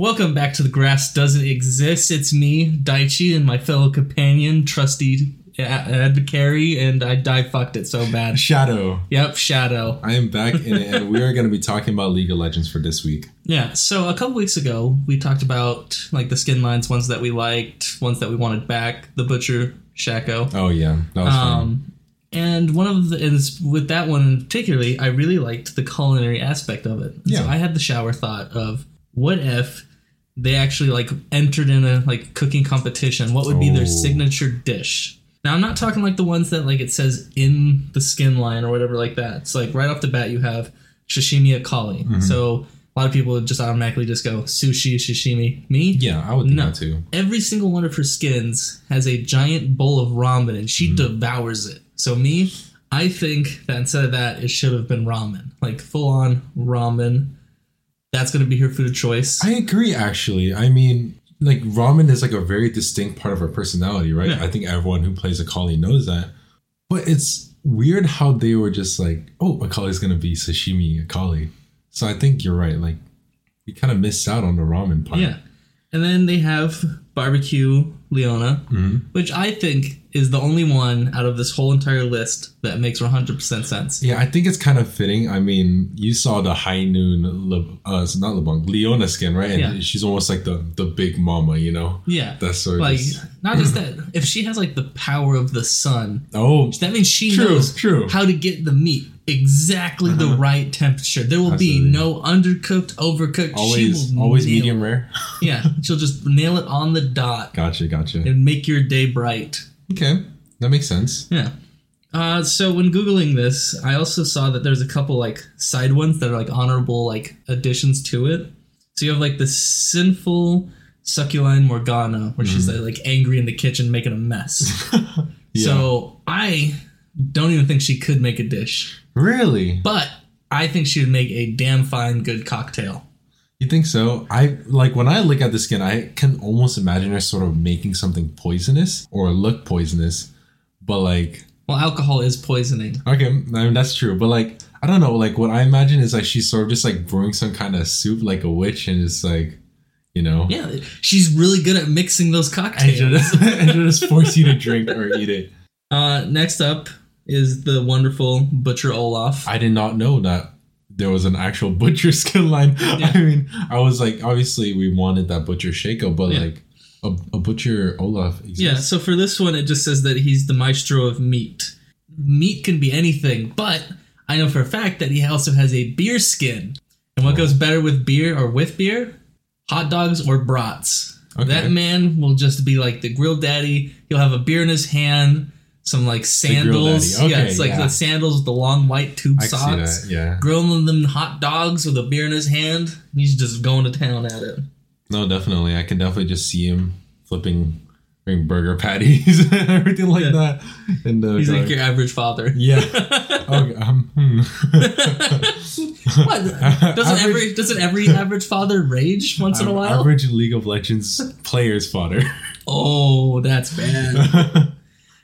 Welcome back to The Grass Doesn't Exist. It's me, Daichi, and my fellow companion, Trusty Advocary, and I die fucked it so bad. Shadow. Yep, Shadow. I am back in it, and we are going to be talking about League of Legends for this week. Yeah, so a couple weeks ago, we talked about like the skin lines, ones that we liked, ones that we wanted back, the Butcher, Shaco. Oh, yeah. That was fun. Um, and one of the is with that one particularly, I really liked the culinary aspect of it. Yeah. So I had the shower thought of what if they actually like entered in a like cooking competition? What would be their Oh. signature dish? Now I'm not talking like the ones that like it says in the skin line or whatever like that. It's like right off the bat you have sashimi akali. Mm-hmm. So a lot of people would just automatically just go sushi, sashimi. Me? Yeah, I would think No. too. every single one of her skins has a giant bowl of ramen and she devours it. So me, I think that instead of that, it should have been ramen, like full on ramen. That's gonna be her food of choice. I agree, actually. I mean, like, ramen is like a very distinct part of her personality, right? Yeah. I think everyone who plays Akali knows that. But it's weird how they were just like, oh, Akali's going to be sashimi Akali. So I think you're right. Like, we kind of missed out on the ramen part. yeah, and then they have barbecue Leona, Mhm. which I think is the only one out of this whole entire list that makes 100% sense. Yeah, I think it's kind of fitting. I mean, you saw the High Noon, Le, uh, not LeBlanc, Leona skin, right? And Yeah. she's almost like the, the big mama, you know? Yeah, That's sort of like just- not just that. If she has like the power of the sun, oh, That means she True, knows true. how to get the meat exactly the right temperature. There will be no undercooked, overcooked. always she will always medium it. rare. Yeah, she'll just nail it on the dot Gotcha, gotcha. and make your day bright. Okay, that makes sense. Yeah. Uh, so when googling this, I also saw that there's a couple like side ones that are like honorable like additions to it. So you have like the sinful Succulence Morgana, where she's Mm-hmm. like angry in the kitchen making a mess. So I don't even think she could make a dish. Really? But I think she would make a damn fine good cocktail. You think so? I like when I look at the skin, I can almost imagine her sort of making something poisonous or look poisonous, but like Well, alcohol is poisoning. okay, I mean that's true, but like I don't know, like what I imagine is like she's sort of just like brewing some kind of soup like a witch, and it's like, you know, Yeah, she's really good at mixing those and she'll cocktails. just, and just force you to drink or eat it. Uh, next up is the wonderful Butcher Olaf. I did not know that there was an actual butcher skin line. I mean, I was like, obviously we wanted that butcher Shaco, but Yeah. like a, a butcher Olaf exists. Yeah, so for this one, it just says that he's the maestro of meat. Meat can be anything, but I know for a fact that he also has a beer skin. And what oh. goes better with beer or with beer? Hot dogs or brats. Okay. That man will just be like the grill daddy. He'll have a beer in his hand, some like sandals. daddy. yeah, it's like yeah. the sandals with the long white tube socks. Yeah. Grilling them hot dogs with a beer in his hand. He's just going to town at it. No, definitely. I can definitely just see him flipping, burger patties and everything like Yeah. that. And uh, He's like going- your average father. yeah. Okay. Um, hmm. What? Doesn't Average- every doesn't every average father rage once in a while? Average League of Legends players father. Oh, that's bad.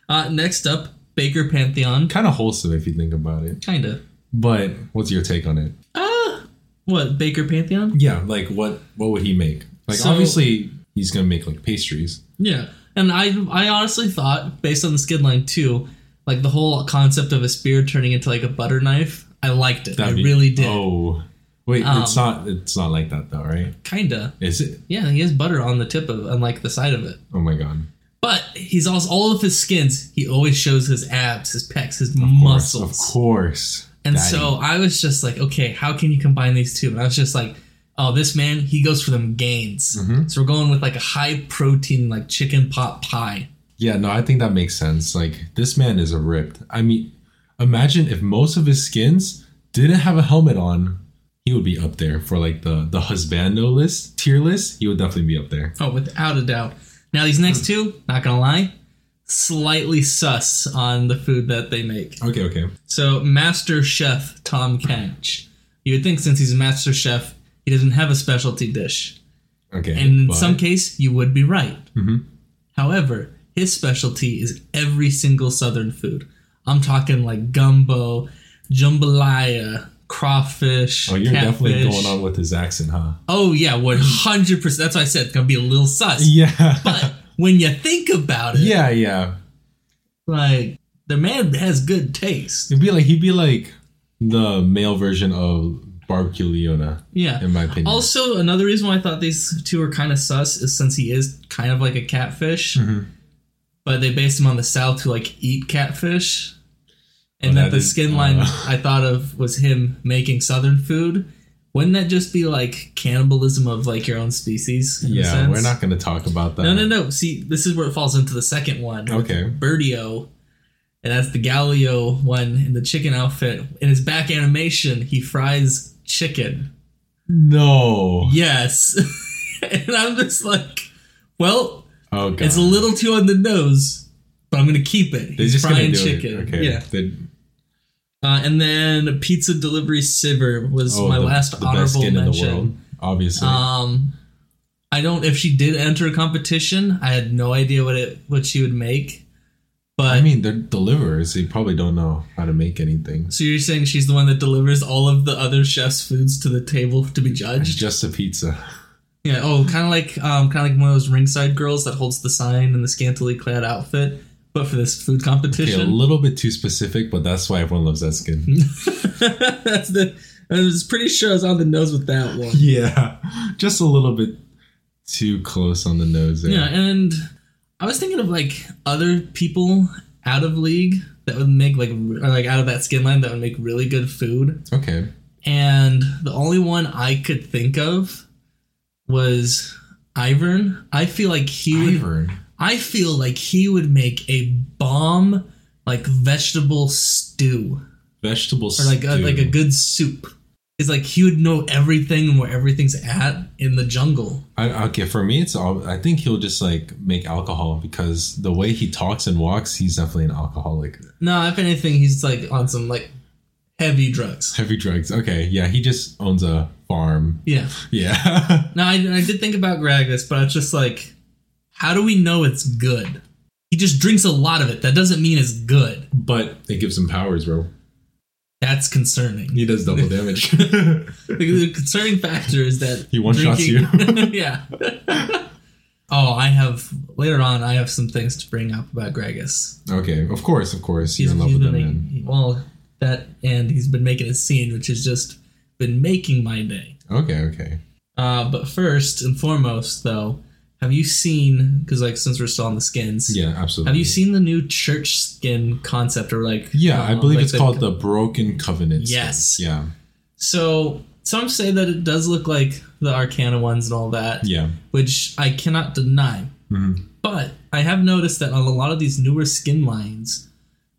Uh, next up, Baker Pantheon. kind of wholesome if you think about it. Kinda. But what's your take on it? Ah, what Baker Pantheon? Yeah, like what what would he make? Like So- obviously he's gonna make like pastries. Yeah, and I I honestly thought based on the skid line too, like the whole concept of a spear turning into like a butter knife. I liked it. I That'd be- really did. Oh, wait, Um, it's not. It's not like that though, right? Kinda. Is it? Yeah, he has butter on the tip of and like the side of it. Oh my god! But he's also all of his skins. He always shows his abs, his pecs, his Of course, muscles. of course. And Daddy. so I was just like, okay, how can you combine these two? And I was just like, oh, this man, he goes for them gains. Mm-hmm. So we're going with like a high protein, like chicken pot pie. Yeah, no, I think that makes sense. Like this man is a ripped. I mean, imagine if most of his skins didn't have a helmet on, he would be up there for like the the husbando list tier list. He would definitely be up there. Oh, without a doubt. Now these next two, not gonna lie, slightly sus on the food that they make. Okay, okay. So Master Chef Tahm Kench. You would think since he's a master chef, he doesn't have a specialty dish. Okay. And in but- some case, you would be right. Mhm. However, his specialty is every single Southern food. I'm talking like gumbo, jambalaya, crawfish. Oh, you're definitely going on with his accent, huh? Oh yeah, one hundred percent. That's why I said it's gonna be a little sus. Yeah. But when you think about it, yeah, yeah. like the man has good taste. He'd be like he'd be like the male version of Barbecue Leona, Yeah. in my opinion. Also, another reason why I thought these two are kind of sus is since he is kind of like a catfish, Mhm. but they based him on the South who like eat catfish, and that that the skin line uh. I thought of was him making Southern food. Wouldn't that just be like cannibalism of like your own species? yeah, we're not going to talk about that. No, no, no. See, this is where it falls into the second one. Okay. Birdio, and that's the Galio one in the chicken outfit. In his back animation, he fries chicken. No. Yes. and I'm just like, well, Oh god. it's a little too on the nose, but I'm going to keep it. They're He's just frying chicken. Okay. Yeah. They- Uh, and then pizza delivery Sivir was my oh, the- last the honorable mention. in the world, obviously. Um, I don't. If she did enter a competition, I had no idea what it what she would make. But I mean, they're deliverers. They probably don't know how to make anything. so you're saying she's the one that delivers all of the other chefs' foods to the table to be It's judged? just a pizza. Yeah. Oh, kind of like um, kind of like one of those ringside girls that holds the sign in the scantily clad outfit, but for this food Okay, a little bit too specific, but that's why everyone loves that skin. That's the. I was pretty sure I was on the nose with that one. yeah, just a little bit too close on the nose there. Yeah, and I was thinking of like other people out of league that would make like like out of that skin line that would make really good food. Okay. And the only one I could think of was Ivern. I feel like he would Ivern. I feel like he would make a bomb like vegetable stew Vegetable stew. or like a, like a good soup. It's like he would know everything and where everything's at in the jungle. I, okay, for me, it's all. I think he'll just like make alcohol because the way he talks and walks, he's definitely an alcoholic. No, if anything, he's like on some like heavy drugs. Heavy drugs. Okay, yeah, he just owns a farm. Yeah. Yeah. Now I, I did think about Gragas, but it's just like, how do we know it's good? He just drinks a lot of it. That doesn't mean it's good. but it gives him powers, bro. That's concerning. He does double damage. The, the concerning factor is that He one-shots you. yeah. oh, I have later on. I have some things to bring up about Gragas. okay, of course, of course. You're He's, in love with been that man. making well that, and he's been making a scene, which has just been making my day. Okay, okay. Uh, but first and foremost, though, have you seen? Because like since we're still on the skins, Yeah, absolutely. Have you seen the new church skin concept or like? Yeah, I um, believe like it's called the Broken Covenant. skin. Yes. Yeah. So some say that it does look like the Arcana ones and all that, Yeah. which I cannot deny. Mhm. But I have noticed that on a lot of these newer skin lines,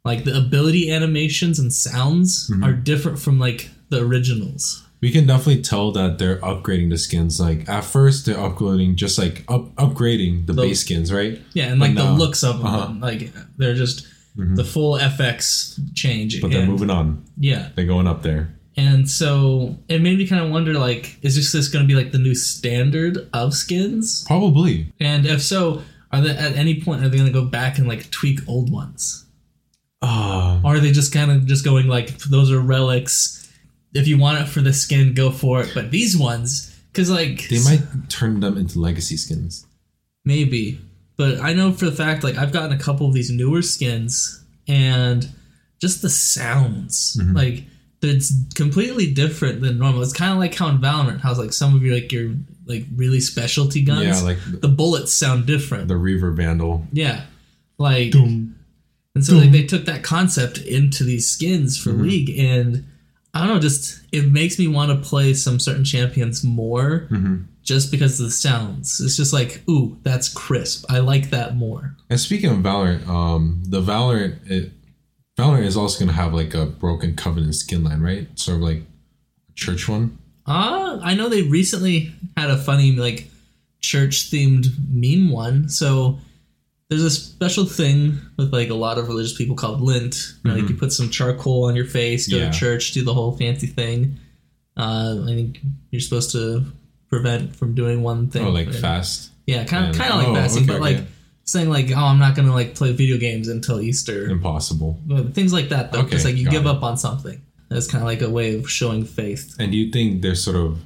like the ability animations and sounds Mm-hmm. are different from like the originals. We can definitely tell that they're upgrading the skins. Like at first, they're uploading just like up upgrading the The- base skins, right? Yeah, and like But the now- looks of them, uh-huh. like they're just the full FX change. But they're moving on. Yeah, They're going up there. And so it made me kind of wonder like, is this, this going to be like the new standard of skins? Probably. And if so, are they at any point are they going to go back and like tweak old ones? Uh, Or are they just kind of just going like, those are relics. If you want it for the skin, go for it. But these ones, because like they might turn them into legacy skins. maybe, but I know for the fact like I've gotten a couple of these newer skins and just the sounds Mm-hmm. like it's completely different than normal. It's kind of like how in Valorant, how's like some of your like your like really specialty guns, Yeah, like the, the bullets sound different. the Reaver Vandal. yeah, like Doom. and so like they took that concept into these skins Mm-hmm. for League, and I don't know, just it makes me want to play some certain champions more. Mhm. Just because of the sounds, it's just like, ooh, that's crisp. I like that more. And speaking of Valorant, um, the Valorant, it, Valorant is also going to have like a Broken Covenant skin line, right? Sort of like a church one. Uh, I know they recently had a funny like church themed meme one. So there's a special thing with like a lot of religious people called Lent. You know, Like you put some charcoal on your face, go Mm-hmm. Yeah. to church, do the whole fancy thing. Uh, I think you're supposed to prevent from doing one thing. Oh, like fast. Yeah, kind of kind of like oh, fasting, okay, but like okay. saying like, oh, I'm not gonna like play video games until Easter. Impossible. Things like that though, because Okay, like you give it. up on something. That's kind of like a way of showing faith. And do you think they're sort of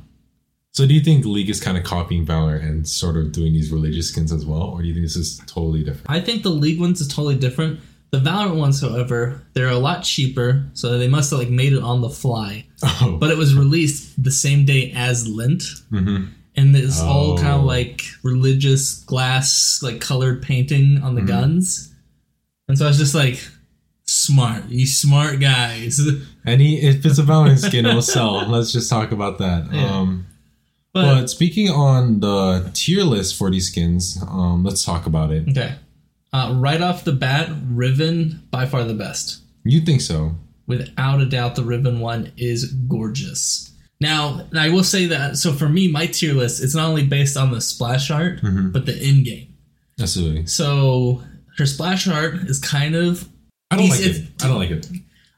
so do you think League is kind of copying Valorant sort of doing these religious skins as well? Or do you think this is totally different? I think the League ones is totally different. The Valorant ones, however, they're a lot cheaper, so they must have like made it on the fly. Oh. But it was released the same day as Lent, hmm and it's all kind Oh. of like religious glass, like colored painting on the Mhm. guns. And so I was just like, smart, you smart guys. And he, if it's a Valorant skin, it'll sell. Let's just talk about that. Yeah. Um, But, but speaking on the tier list for these skins, um, let's talk about it. okay, uh, right off the bat, Riven by far the best. You think so? without a doubt the Riven one is gorgeous now i will say that so for me my tier list it's not only based on the splash art Mhm. but the in-game Absolutely. so her splash art is kind of I don't like it. I don't like it.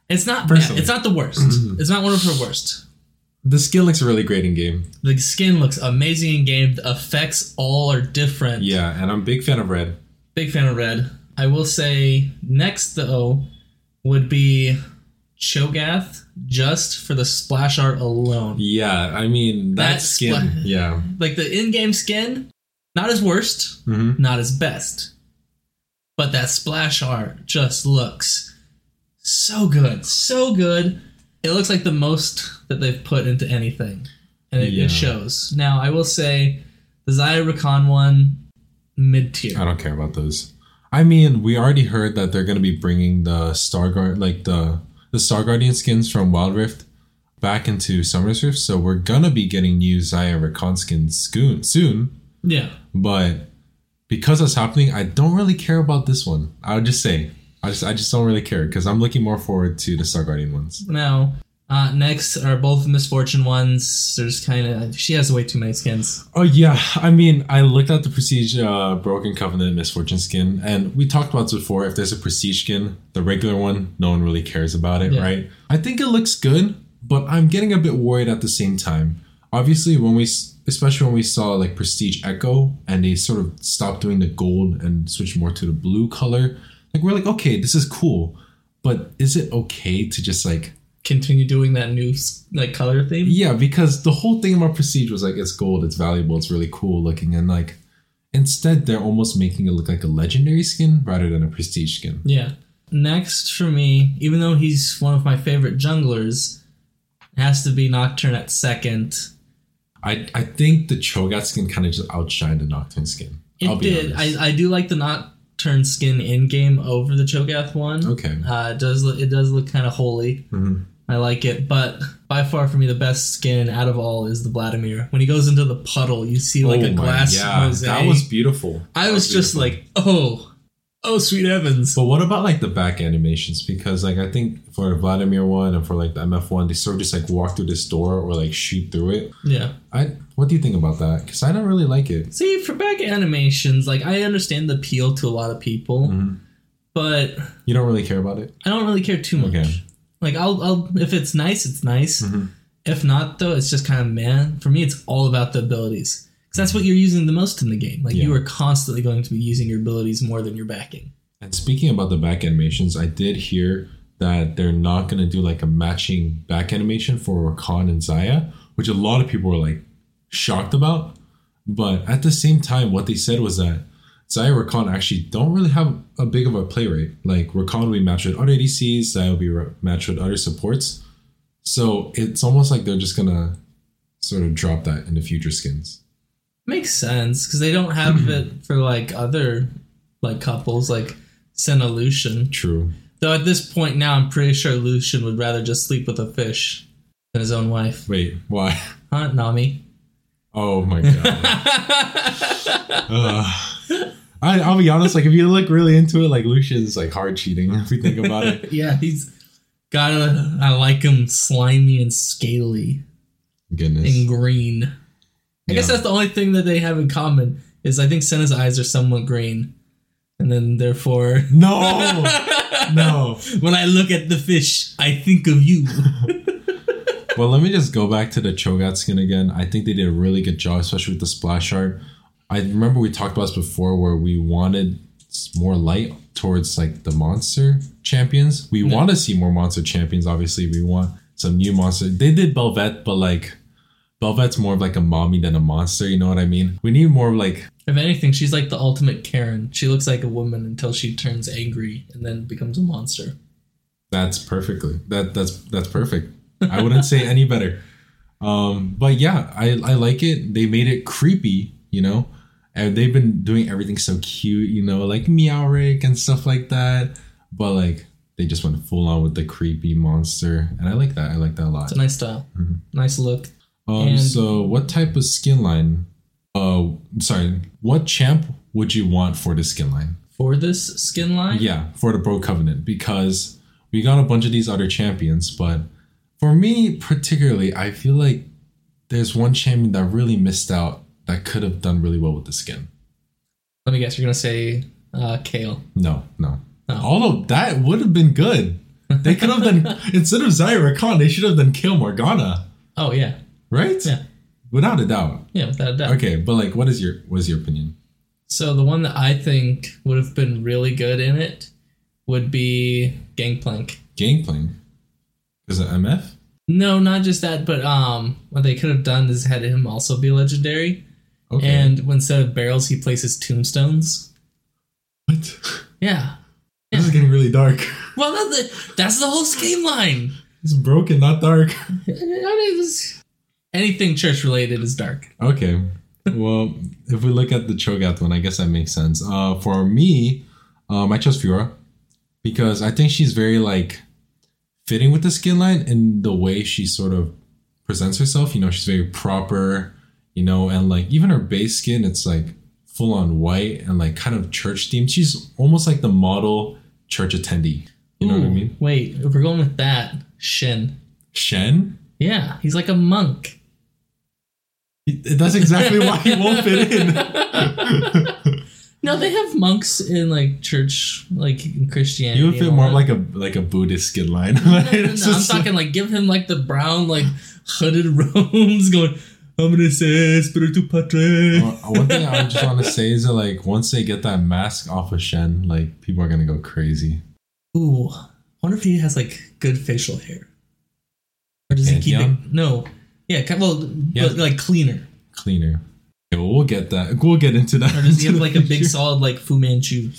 it's not Personally. it's not the worst Mhm. it's not one of her worst The skin looks really great in game. the skin looks amazing in game the effects all are different Yeah, and I'm a big fan of red. big fan of red i will say next though would be cho'gath just for the splash art alone Yeah, I mean that, That skin. spla- yeah. like the in-game skin not as worst hmm not as best but that splash art just looks so good so good it looks like the most that they've put into anything and it, Yeah. it shows now i will say the Xayah Rakan one mid-tier I don't care about those. I mean, we already heard that they're going to be bringing the Star Guard, like the the Star Guardian skins from Wild Rift, back into Summoner's Rift. So we're gonna be getting new Xayah Rakan skins soon. Soon, yeah but because that's happening, I don't really care about this one. I would just say, I just I just don't really care because I'm looking more forward to the Star Guardian ones. now uh, next are both Miss Fortune ones there's kind of she has way too many skins Oh yeah, I mean, I looked at the Prestige uh, Broken Covenant Miss Fortune skin, and we talked about this before. If there's a Prestige skin, the regular one, no one really cares about it, Yeah. right? I think it looks good, but I'm getting a bit worried at the same time. Obviously, when we, especially when we saw like Prestige Ekko, and they sort of stopped doing the gold and switched more to the blue color, like we're like, okay, this is cool, but is it okay to just like continue doing that new like color theme yeah, because the whole thing about Prestige was like it's gold, it's valuable, it's really cool looking, and like instead they're almost making it look like a legendary skin rather than a Prestige skin. Yeah. Next for me, even though he's one of my favorite junglers, has to be Nocturne at second. I I think the Cho'Gath skin kind of just outshined the Nocturne skin. It I'll be did. honest. I, I do like the Nocturne skin in game over the Cho'Gath one. okay. Uh, it does look, it does look kind of holy. Mhm. I like it, but by far for me the best skin out of all is the Vladimir. When he goes into the puddle, you see like Oh a glass yeah, mosaic. that was beautiful. I was just beautiful. like, oh, oh, sweet heavens. But what about like the back animations? Because like I think for Vladimir one and for like the MF one, they sort of just like walk through this door or like shoot through it. Yeah. I what do you think about that? Because I don't really like it. See, for back animations, like I understand the appeal to a lot of people, Mhm. but You don't really care about it. I don't really care too much. Okay. Like I'll, I'll if it's nice, it's nice. Mhm. If not, though, it's just kind of man. For me, it's all about the abilities because that's what you're using the most in the game. Like you are constantly going to be using your abilities more than your backing. And speaking about the back animations, I did hear that they're not going to do like a matching back animation for Rakan and Xayah, which a lot of people were like shocked about. But at the same time, what they said was that Xayah Rakan actually don't really have a big of a play rate. Like Rakan will be matched with other ADCs, Xayah will be matched with other supports. So it's almost like they're just to sort of drop that in the future skins. Makes sense because they don't have it for like other like couples like Senna Lucian. True. Though at this point now, I'm pretty sure Lucian would rather just sleep with a fish than his own wife. Wait, why? Huh, Nami? Oh my god. Uh, I, I'll be honest. Like, if you look really into it, like Lucian's like hard cheating. If you think about it, yeah, he's got a. I like him slimy and scaly goodness. and green. I guess that's the only thing that they have in common is I think Senna's eyes are somewhat green, and then therefore, No, no. when I look at the fish, I think of you. Well, let me just go back to the Cho'Gath skin again. I think they did a really good job, especially with the splash art. I remember we talked about this before, where we wanted more light towards like the monster champions. We Yeah. want to see more monster champions. Obviously, we want some new monster. They did Bel'Veth, but like Bel'Veth's more of like a mommy than a monster. You know what I mean? We need more of like If anything, she's like the ultimate Karen. She looks like a woman until she turns angry and then becomes a monster. That's perfectly. That that's that's perfect. I wouldn't say any better. Um, but yeah, I I like it. They made it creepy, you know, and they've been doing everything so cute, you know, like Meowrick and stuff like that. But like they just went full on with the creepy monster, and I like that. I like that a lot. It's a nice style, nice look. Um, and- so what type of skin line? Uh, sorry, what champ would you want for the skin line? For this skin line, Yeah, for the Bro Covenant because we got a bunch of these other champions, but for me particularly, I feel like there's one champion that really missed out that could have done really well with the skin. let me guess, you're gonna say uh, Kayle. No, no. Oh. Although that would have been good. They could have done instead of Xayah Rakan, they should have done Kayle Morgana, Oh yeah, right? Yeah. Without a doubt. yeah, without a doubt. Okay, but like, what is your what is your opinion? So the one that I think would have been really good in it would be Gangplank. Gangplank. Is it MF? No, not just that, but um, what they could have done is had him also be legendary, Okay. and instead of barrels, he places tombstones. what? Yeah. This is getting really dark. Well, that's the, that's the whole scheme line. It's broken, not dark. Anything church related is dark. Okay. Well, if we look at the Cho'Gath one, I guess that makes sense. Uh, for me, um, I chose Fiora because I think she's very like fitting with the skin line and the way she sort of presents herself. You know, she's very proper. You know, and like even her base skin, it's like full on white and like kind of church themed. She's almost like the model church attendee. You know what I mean? Wait, if we're going with that, Shen. Shen. Yeah, he's like a monk. That's exactly why he won't fit in. No, they have monks in like church, like in Christianity. You would fit more that. like a like a Buddhist skin line. No, no, no, It's I'm talking like give him like the brown, like hooded robes, going. I'm gonna say spiritu patre. One thing I just want to say is that like once they get that mask off of Shen, like people are gonna go crazy. Ooh, I wonder if he has like good facial hair, or does he keep it? No, yeah, well, Yeah. but like cleaner, Cleaner. Well, get that. We'll get into that. or does he have like a big solid like Fu Manchu?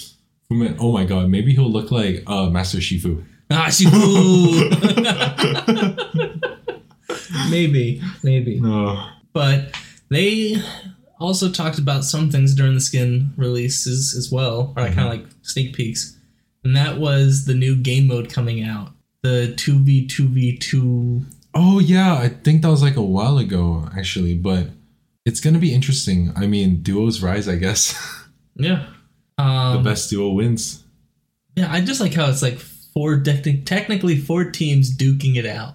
Fu Man. Oh my god, maybe he'll look like uh, Master Shifu. Ah, ooh. maybe, maybe. No. but they also talked about some things during the skin releases as well, or like kind of like sneak peeks, and that was the new game mode coming out, the two v two v two. Oh yeah, I think that was like a while ago actually, but it's gonna be interesting. I mean, duos rise, I guess. Yeah, the um, best duo wins. yeah. I just like how it's like four de- technically four teams duking it out.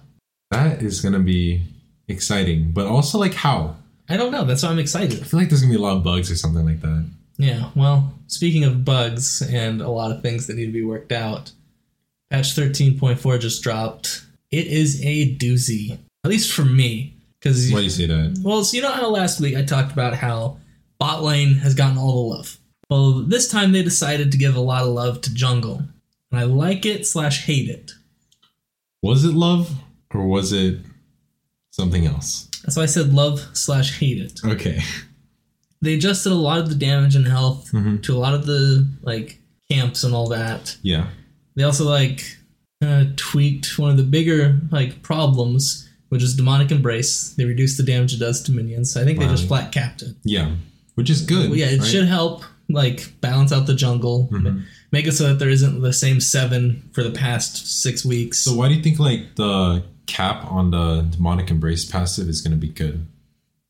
That is gonna be exciting, but also like how. I don't know. That's why I'm excited. I feel like there's gonna be a lot of bugs or something like that. Yeah. Well, speaking of bugs and a lot of things that need to be worked out, patch 13.4 just dropped. It is a doozy, at least for me, because Why do you say that? well, so you know how last week I talked about how bot lane has gotten all the love. Well, this time they decided to give a lot of love to jungle, and I like it slash hate it. Was it love or was it something else? That's why I said love slash hate it. Okay. They adjusted a lot of the damage and health Mhm. to a lot of the like camps and all that. Yeah. They also like uh, tweaked one of the bigger like problems, which is demonic embrace. They reduce the damage it does to minions. I think they just flat capped it. Yeah. Which is good. Well, yeah, it right? should help like balance out the jungle, Mhm. make it so that there isn't the same seven for the past six weeks. So why do you think like the cap on the demonic embrace passive is gonna be good?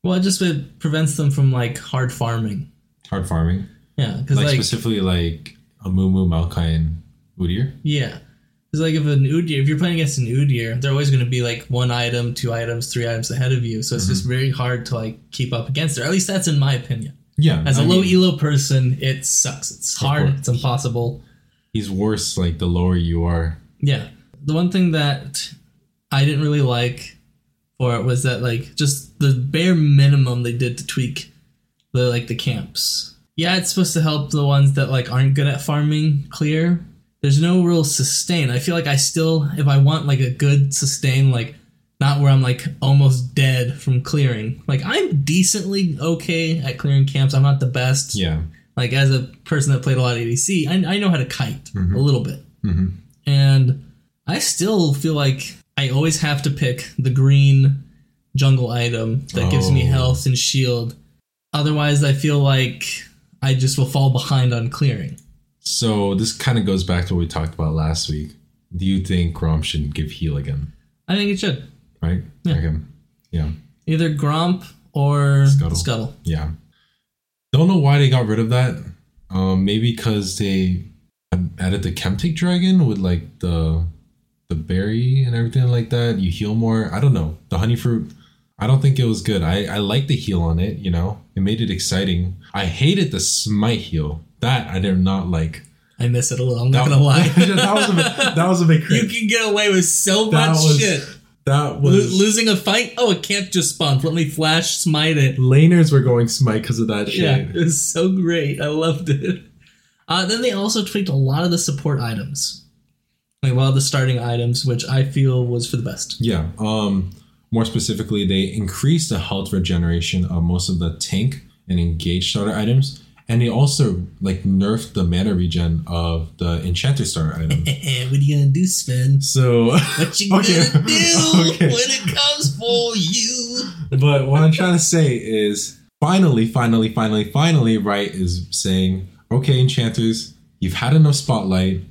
well, it just it prevents them from like hard farming. Hard farming. Yeah, because Like, like, specifically like a Moo Moo, Maokai, and Udyr. yeah. Because like if an Udyr, if you're playing against an Udyr, they're always going to be like one item, two items, three items ahead of you. So it's Mm-hmm. just very hard to like keep up against it. Or at least that's in my opinion. Yeah. As a I low mean, elo person, it sucks. It's hard. It's impossible. he's worse like the lower you are. Yeah. The one thing that I didn't really like for it was that like just the bare minimum they did to tweak the like the camps. Yeah, it's supposed to help the ones that like aren't good at farming clear. There's no real sustain. I feel like I still if I want like a good sustain like not where I'm like almost dead from clearing. Like I'm decently okay at clearing camps. I'm not the best. Yeah. Like as a person that played a lot of ADC, I, I know how to kite Mhm. a little bit, hmm and I still feel like I always have to pick the green jungle item that gives me Oh. health and shield. Otherwise, I feel like I just will fall behind on clearing. So this kind of goes back to what we talked about last week. Do you think Gromp should give heal again? I think it should Right? Yeah. Okay. Yeah. either Gromp or Scuttle. Scuttle. Yeah. Don't know why they got rid of that. Um, maybe because they added the Chemtech Dragon with like the the berry and everything like that. You heal more. I don't know. The honey fruit. I don't think it was good. I I like the heal on it. You know, it made it exciting. I hated the smite heal. That I did not like. I miss it a little. I'm not That, gonna lie. that was a bit, that was a bit you can get away with so That much was- shit. That was losing a fight? Oh, it can't just spawn. Let me flash smite it. laners were going smite because of that shit. Yeah, it was so great. I loved it. Uh, then they also tweaked a lot of the support items, like a lot of the starting items, which I feel was for the best. Yeah. Um, more specifically, they increased the health regeneration of most of the tank and engage starter items, and they also like nerfed the mana regen of the enchanter starter items. what are you gonna do, Sven? so, What you Okay. gonna do Okay. when it comes for you? but what I'm trying to say is, finally, finally, finally, finally, Riot is saying, okay, enchanters, you've had enough spotlight.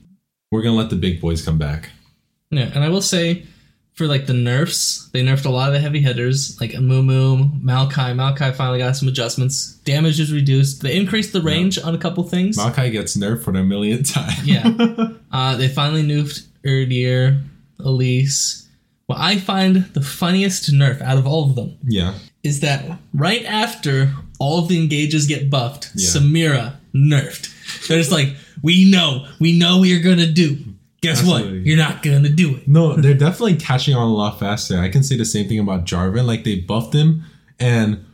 We're gonna let the big boys come back. Yeah, and I will say, for like the nerfs, they nerfed a lot of the heavy hitters, like Amumu, Maokai. Maokai finally got some adjustments. Damage is reduced. They increased the range on a couple things. Maokai gets nerfed for the millionth time. Yeah. Uh, they finally nerfed Udyr, Elise. What I find the funniest nerf out of all of them yeah. is that right after all of the engages get buffed, Yeah. Samira nerfed. They're just like, we know, we know what you're gonna do. Guess Absolutely. what? You're not gonna do it. No, they're definitely catching on a lot faster. I can say the same thing about Jarvan. Like they buffed him, and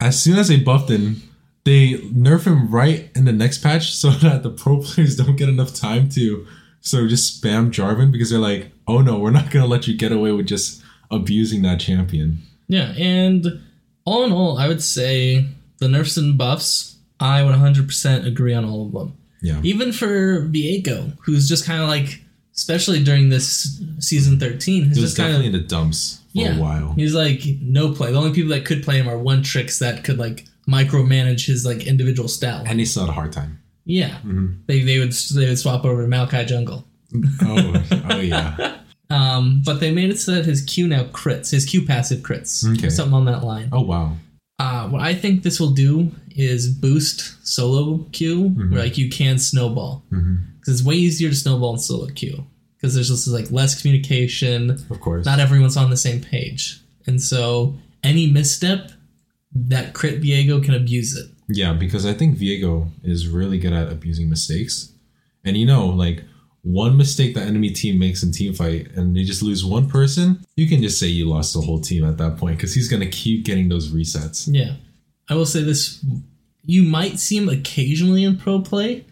as soon as they buffed him, they nerf him right in the next patch so that the pro players don't get enough time to sort of just spam Jarvan because they're like, oh no, we're not gonna let you get away with just abusing that champion. Yeah, and all in all, I would say the nerfs and buffs, I would 100% agree on all of them. Yeah. Even for Viego, who's just kind of like, especially during this season 13, he's He was just kind definitely of in the dumps for yeah. a while. He's like no play. The only people that could play him are one tricks that could like micromanage his like individual stat. line. And he still had a hard time. yeah, Mhm. they they would they would swap over to Maokai Jungle. Oh, oh yeah. Um, but they made it so that his Q now crits, his Q passive crits, Okay. something on that line. Oh wow. Uh, what I think this will do is boost solo queue, Mhm. where like you can snowball hmm because it's way easier to snowball in solo queue because there's just like less communication. Of course. Not everyone's on the same page, and so any misstep, that crit Viego can abuse it. Yeah, because I think Viego is really good at abusing mistakes. And you know, like one mistake the enemy team makes in team fight and they just lose one person, you can just say you lost the whole team at that point because he's gonna keep getting those resets. Yeah, I will say this: you might see him occasionally in pro play,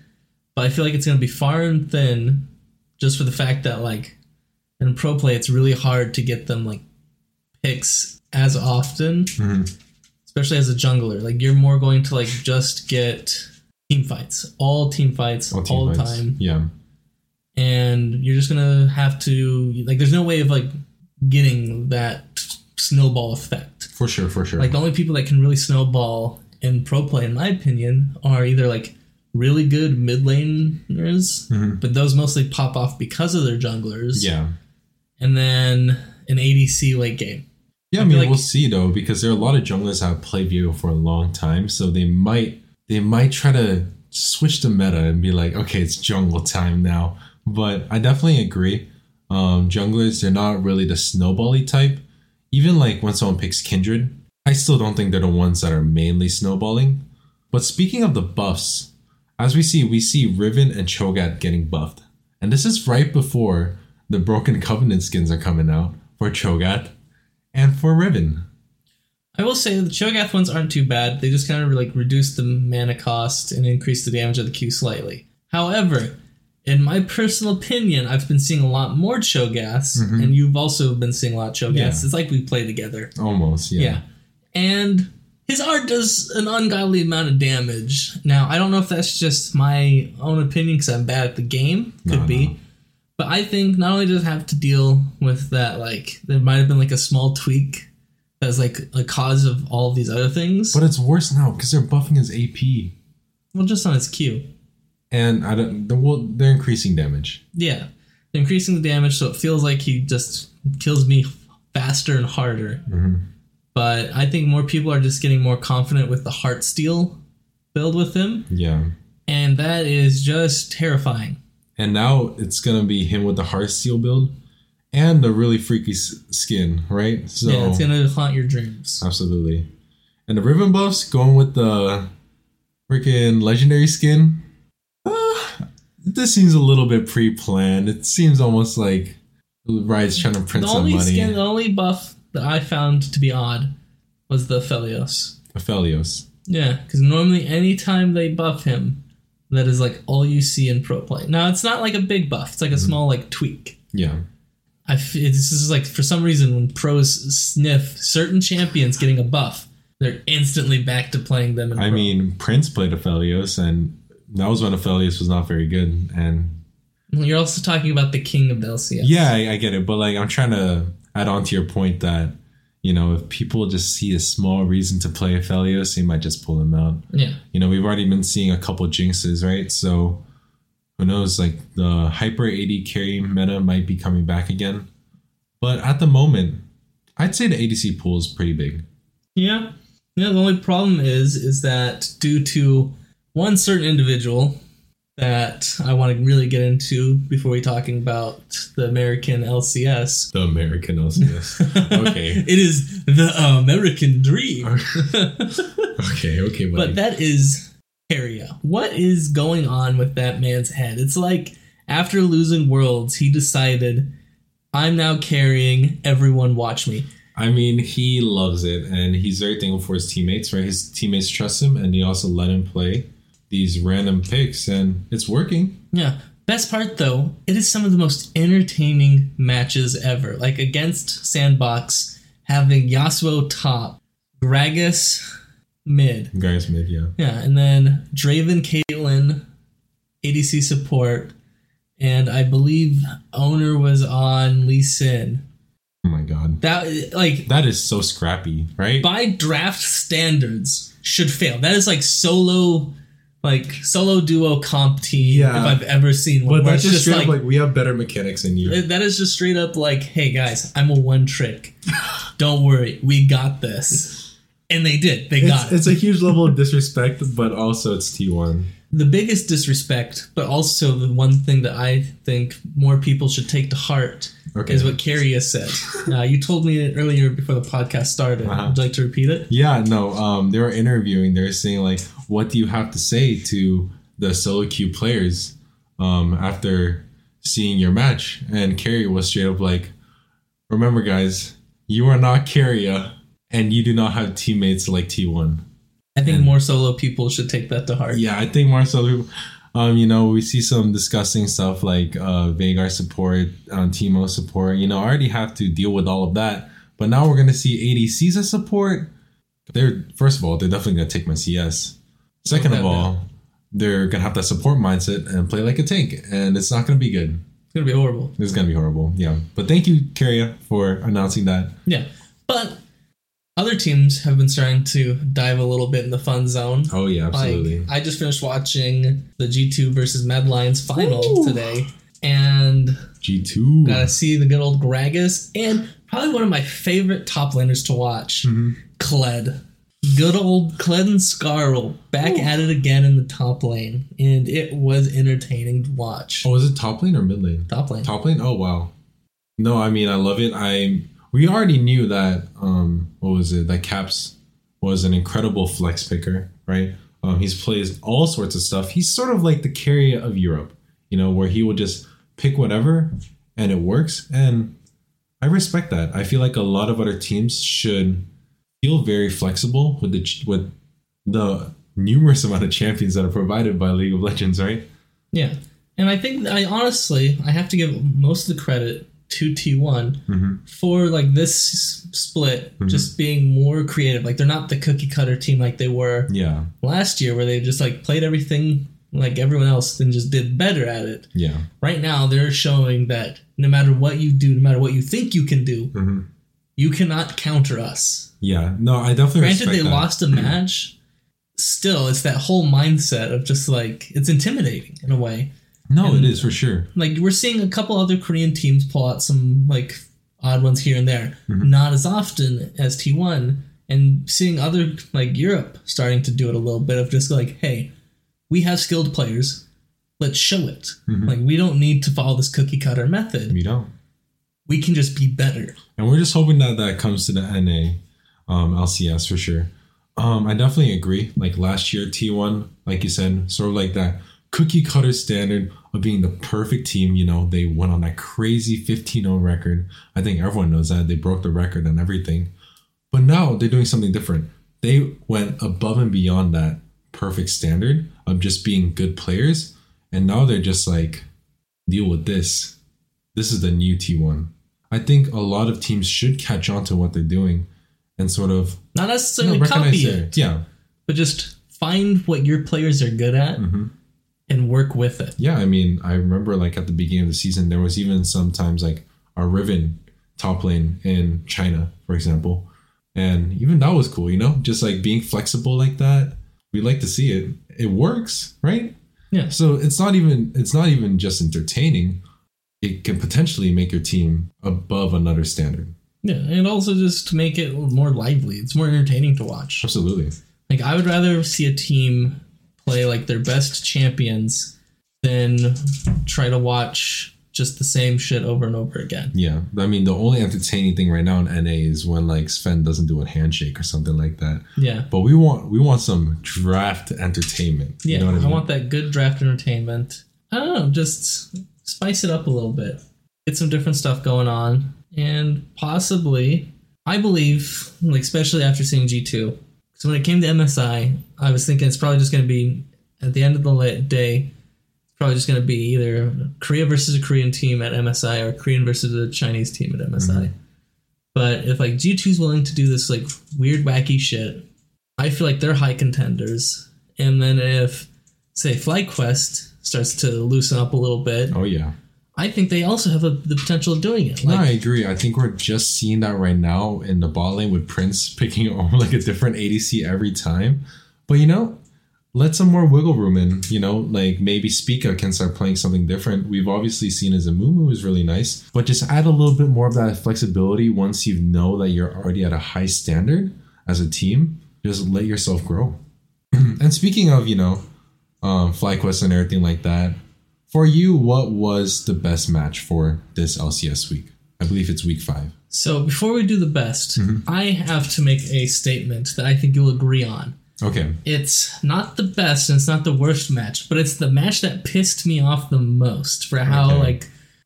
but I feel like it's going to be far and thin, just for the fact that like in pro play, it's really hard to get them like picks as often, Mhm. especially as a jungler. Like you're more going to like just get team fights, all team fights, all, team the fights. time, Yeah. and you're just gonna have to like. There's no way of like getting that snowball effect. For sure, for sure. Like the only people that can really snowball in pro play, in my opinion, are either like really good mid laners, Mhm. but those mostly pop off because of their junglers. yeah. And then an ADC late game. Yeah, I I mean like- we'll see though, because there are a lot of junglers that have played Viego for a long time, so they might they might try to switch the meta and be like, okay, it's jungle time now. But I definitely agree. Um, junglers, they're not really the snowbally type. Even like when someone picks Kindred, I still don't think they're the ones that are mainly snowballing. But speaking of the buffs, as we see, we see Riven and Cho'Gath getting buffed. And this is right before the Broken Covenant skins are coming out for Cho'Gath and for Riven. I will say the Cho'Gath ones aren't too bad. They just kind of like reduce the mana cost and increase the damage of the Q slightly. However, in my personal opinion, I've been seeing a lot more Cho'Gath, Mhm. and you've also been seeing a lot of Cho'Gath. Yeah. It's like we play together. Almost, yeah. Yeah. And his R does an ungodly amount of damage. Now, I don't know if that's just my own opinion because I'm bad at the game. Could No, be. no. But I think not only does it have to deal with that, like, there might have been like a small tweak that's like a cause of all these other things. But it's worse now because they're buffing his AP, well, just on his Q. and I don't. they're- Well, they're increasing damage. Yeah. They're increasing the damage so it feels like he just kills me faster and harder. Mhm. But I think more people are just getting more confident with the Heartsteel build with him. Yeah. And that is just terrifying. And now it's gonna be him with the Heartsteel build and the really freaky s- skin, right? So yeah, it's gonna haunt your dreams. absolutely. And the Riven buffs going with the freaking legendary skin. Uh, this seems a little bit pre-planned. It seems almost like Riot's trying to print The some only money. skin, the only buff that I found to be odd was the Felios. Aphelios. Yeah, because normally anytime they buff him, that is like all you see in pro play. Now it's not like a big buff; it's like Mm-hmm. a small like tweak. Yeah. I f- this is like for some reason when pros sniff certain champions getting a buff, they're instantly back to playing them. In I pro. mean, Prince played Aphelios, and that was when Aphelios was not very good. And you're also talking about the king of the LCS. yeah, I, I get it, but like I'm trying to add on to your point that you know if people just see a small reason to play Aphelios, they might just pull him out. yeah, You know, we've already been seeing a couple jinxes, right? So who knows? Like the hyper AD carry meta might be coming back again, but at the moment, I'd say the ADC pool is pretty big. yeah, yeah. The only problem is, is that due to one certain individual that I want to really get into before we talking about the American LCS. The American LCS. okay. it is the American dream. okay. Okay. Buddy. But that is Keria. What is going on with that man's head? It's like after losing Worlds, he decided, I'm now carrying, everyone watch me. I mean, he loves it, and he's very thankful for his teammates. Right, his teammates trust him, and they also let him play these random picks, and it's working. Yeah. Best part though, it is some of the most entertaining matches ever. Like against Sandbox, having Yasuo top, Gragas mid, Guys, mid, yeah. Yeah, and then Draven, Caitlyn, ADC support, and I believe Oner was on Lee Sin. Oh my god, That like that is so scrappy, right? by draft standards should fail. That is like solo, like solo duo comp team Yeah. if I've ever seen one. but that's it's just straight up like we have better mechanics than you. that is just straight up like, hey guys, I'm a one trick. Don't worry, we got this. And they did. They got It's, it. it's a huge level of disrespect, but also it's T one. the biggest disrespect, but also the one thing that I think more people should take to heart Okay. is what Keria has said. Uh, you told me it earlier before the podcast started. Uh-huh. Would you like to repeat it? Yeah, no. Um, they were interviewing. They're saying like, "What do you have to say to the solo queue players um, after seeing your match?" And Keria was straight up like, "Remember, guys, you are not Keria, and you do not have teammates like T1." I think And- more solo people should take that to heart. Yeah, I think more so. Um, you know, we see some disgusting stuff like uh, Veigar support, um, Teemo support. You know, I already have to deal with all of that, but now we're gonna see ADCs as support. They're first of all, they're definitely gonna take my CS. Second of all, they're gonna have that support mindset and play like a tank, and it's not gonna be good. It's gonna be horrible. It's gonna be horrible. Yeah, but thank you, Keria, for announcing that. Yeah, but other teams have been starting to dive a little bit in the fun zone. Oh yeah, absolutely. Like I just finished watching the G two versus Mad Lions final Woo. today, and G two. Gotta see the good old Gragas and probably one of my favorite top laners to watch, Mhm. Kled. Good old Kled and Skaarl back at it again in the top lane, and it was entertaining to watch. Oh, is it top lane or mid lane? Top lane. Top lane? Oh wow. No, I mean I love it. I we already knew that um what was it? That Caps was an incredible flex picker, right? Um he's plays all sorts of stuff. He's sort of like the Keria of Europe, you know, where he will just pick whatever and it works. And I respect that. I feel like a lot of other teams should feel very flexible with the with the numerous amount of champions that are provided by League of Legends, right? Yeah. And I think I honestly I have to give most of the credit to T1 Mhm. for like this split Mm-hmm. just being more creative. Like they're not the cookie cutter team like they were Yeah, last year where they just like played everything like everyone else and just did better at it. yeah. Right now they're showing that no matter what you do, no matter what you think you can do, hmm you cannot counter us. Yeah, no, I definitely. Granted, they that. lost a match. Still, it's that whole mindset of just like it's intimidating in a way. No, and- it is for sure. Like we're seeing a couple other Korean teams pull out some like odd ones here and there, Mm-hmm. not as often as T1, and seeing other like Europe starting to do it a little bit of just like, hey, we have skilled players, let's show it. Mm-hmm. Like we don't need to follow this cookie cutter method. We don't, We can just be better. and we're just hoping that that comes to the NA, um, LCS for sure. Um, I definitely agree. Like last year, T1, like you said, sort of like that cookie cutter standard of being the perfect team. You know, they went on that crazy 15-0 record. I think everyone knows that they broke the record and everything. But now they're doing something different. They went above and beyond that perfect standard of just being good players. And now they're just like, deal with this. This is the new T1. I think a lot of teams should catch on to what they're doing and sort of Not necessarily no, recognize copy it. it, Yeah. but just find what your players are good at Mhm. And work with it. Yeah. I mean, I remember like at the beginning of the season, there was even sometimes like a Riven top lane in China, for example. And even that was cool, you know, just like being flexible like that. We like to see it. It works, right? Yeah. So it's not even it's not even just entertaining. It can potentially make your team above another standard. Yeah, and also just to make it more lively. It's more entertaining to watch. Absolutely. Like I would rather see a team play like their best champions than try to watch just the same shit over and over again. Yeah, I mean the only entertaining thing right now in NA is when like Sven doesn't do a handshake or something like that. Yeah. But we want we want some draft entertainment. Yeah, you know what I I, mean? want that good draft entertainment. I don't know, just spice it up a little bit. Get some different stuff going on. And possibly, I believe, like especially after seeing G2. So when it came to MSI, I was thinking it's probably just going to be, at the end of the day, it's probably just going to be either Korea versus a Korean team at MSI or Korean versus a Chinese team at MSI. Mm-hmm. But if like G2's willing to do this like weird, wacky shit, I feel like they're high contenders. And then if, say, FlyQuest starts to loosen up a little bit, oh yeah. I think they also have a, the potential of doing it. no, I agree. I think we're just seeing that right now in the bot lane with Prince picking over like a different ADC every time. But you know, let some more wiggle room in. You know, like maybe Spica can start playing something different. We've obviously seen as a Mumu is really nice, but just add a little bit more of that flexibility once you know that you're already at a high standard as a team. Just let yourself grow. and speaking of, you know, um, FlyQuest and everything like that, for you, what was the best match for this LCS week? I believe it's week five. so before we do the best, Mm-hmm. I have to make a statement that I think you'll agree on. Okay. It's not the best and it's not the worst match, but it's the match that pissed me off the most for how Okay. like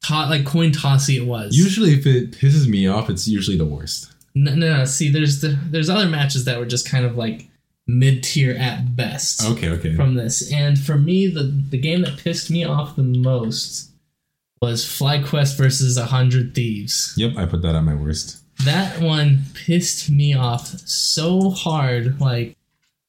to- like coin tossy it was. Usually, if it pisses me off, it's usually the worst. No, no, no. See, there's the, there's other matches that were just kind of like mid tier at best Okay, okay. from this, and for me, the the game that pissed me off the most was FlyQuest versus a Hundred Thieves. yep, I put that at my worst. That one pissed me off so hard. Like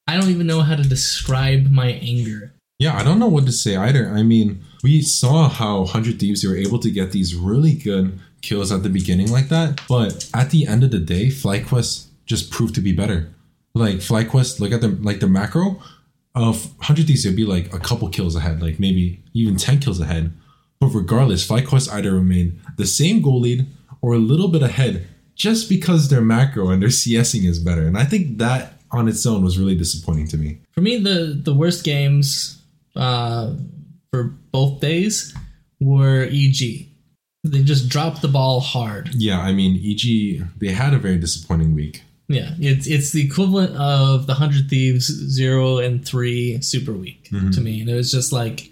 I don't even know how to describe my anger. Yeah, I don't know what to say either. I mean, we saw how 100 Thieves were able to get these really good kills at the beginning like that, but at the end of the day, FlyQuest just proved to be better. Like FlyQuest, look at them like the macro of 100 Thieves, it'd be like a couple kills ahead, like maybe even 10 kills ahead. But regardless, FlyQuest either remain the same goal lead or a little bit ahead just because their macro and their CSing is better. And I think that on its own was really disappointing to me. For me, the the worst games uh, for both days were EG. They just dropped the ball hard. Yeah, I mean, EG, they had a very disappointing week. Yeah, it's it's the equivalent of the Hundred Thieves zero and three Super Week Mm-hmm. to me, and it was just like,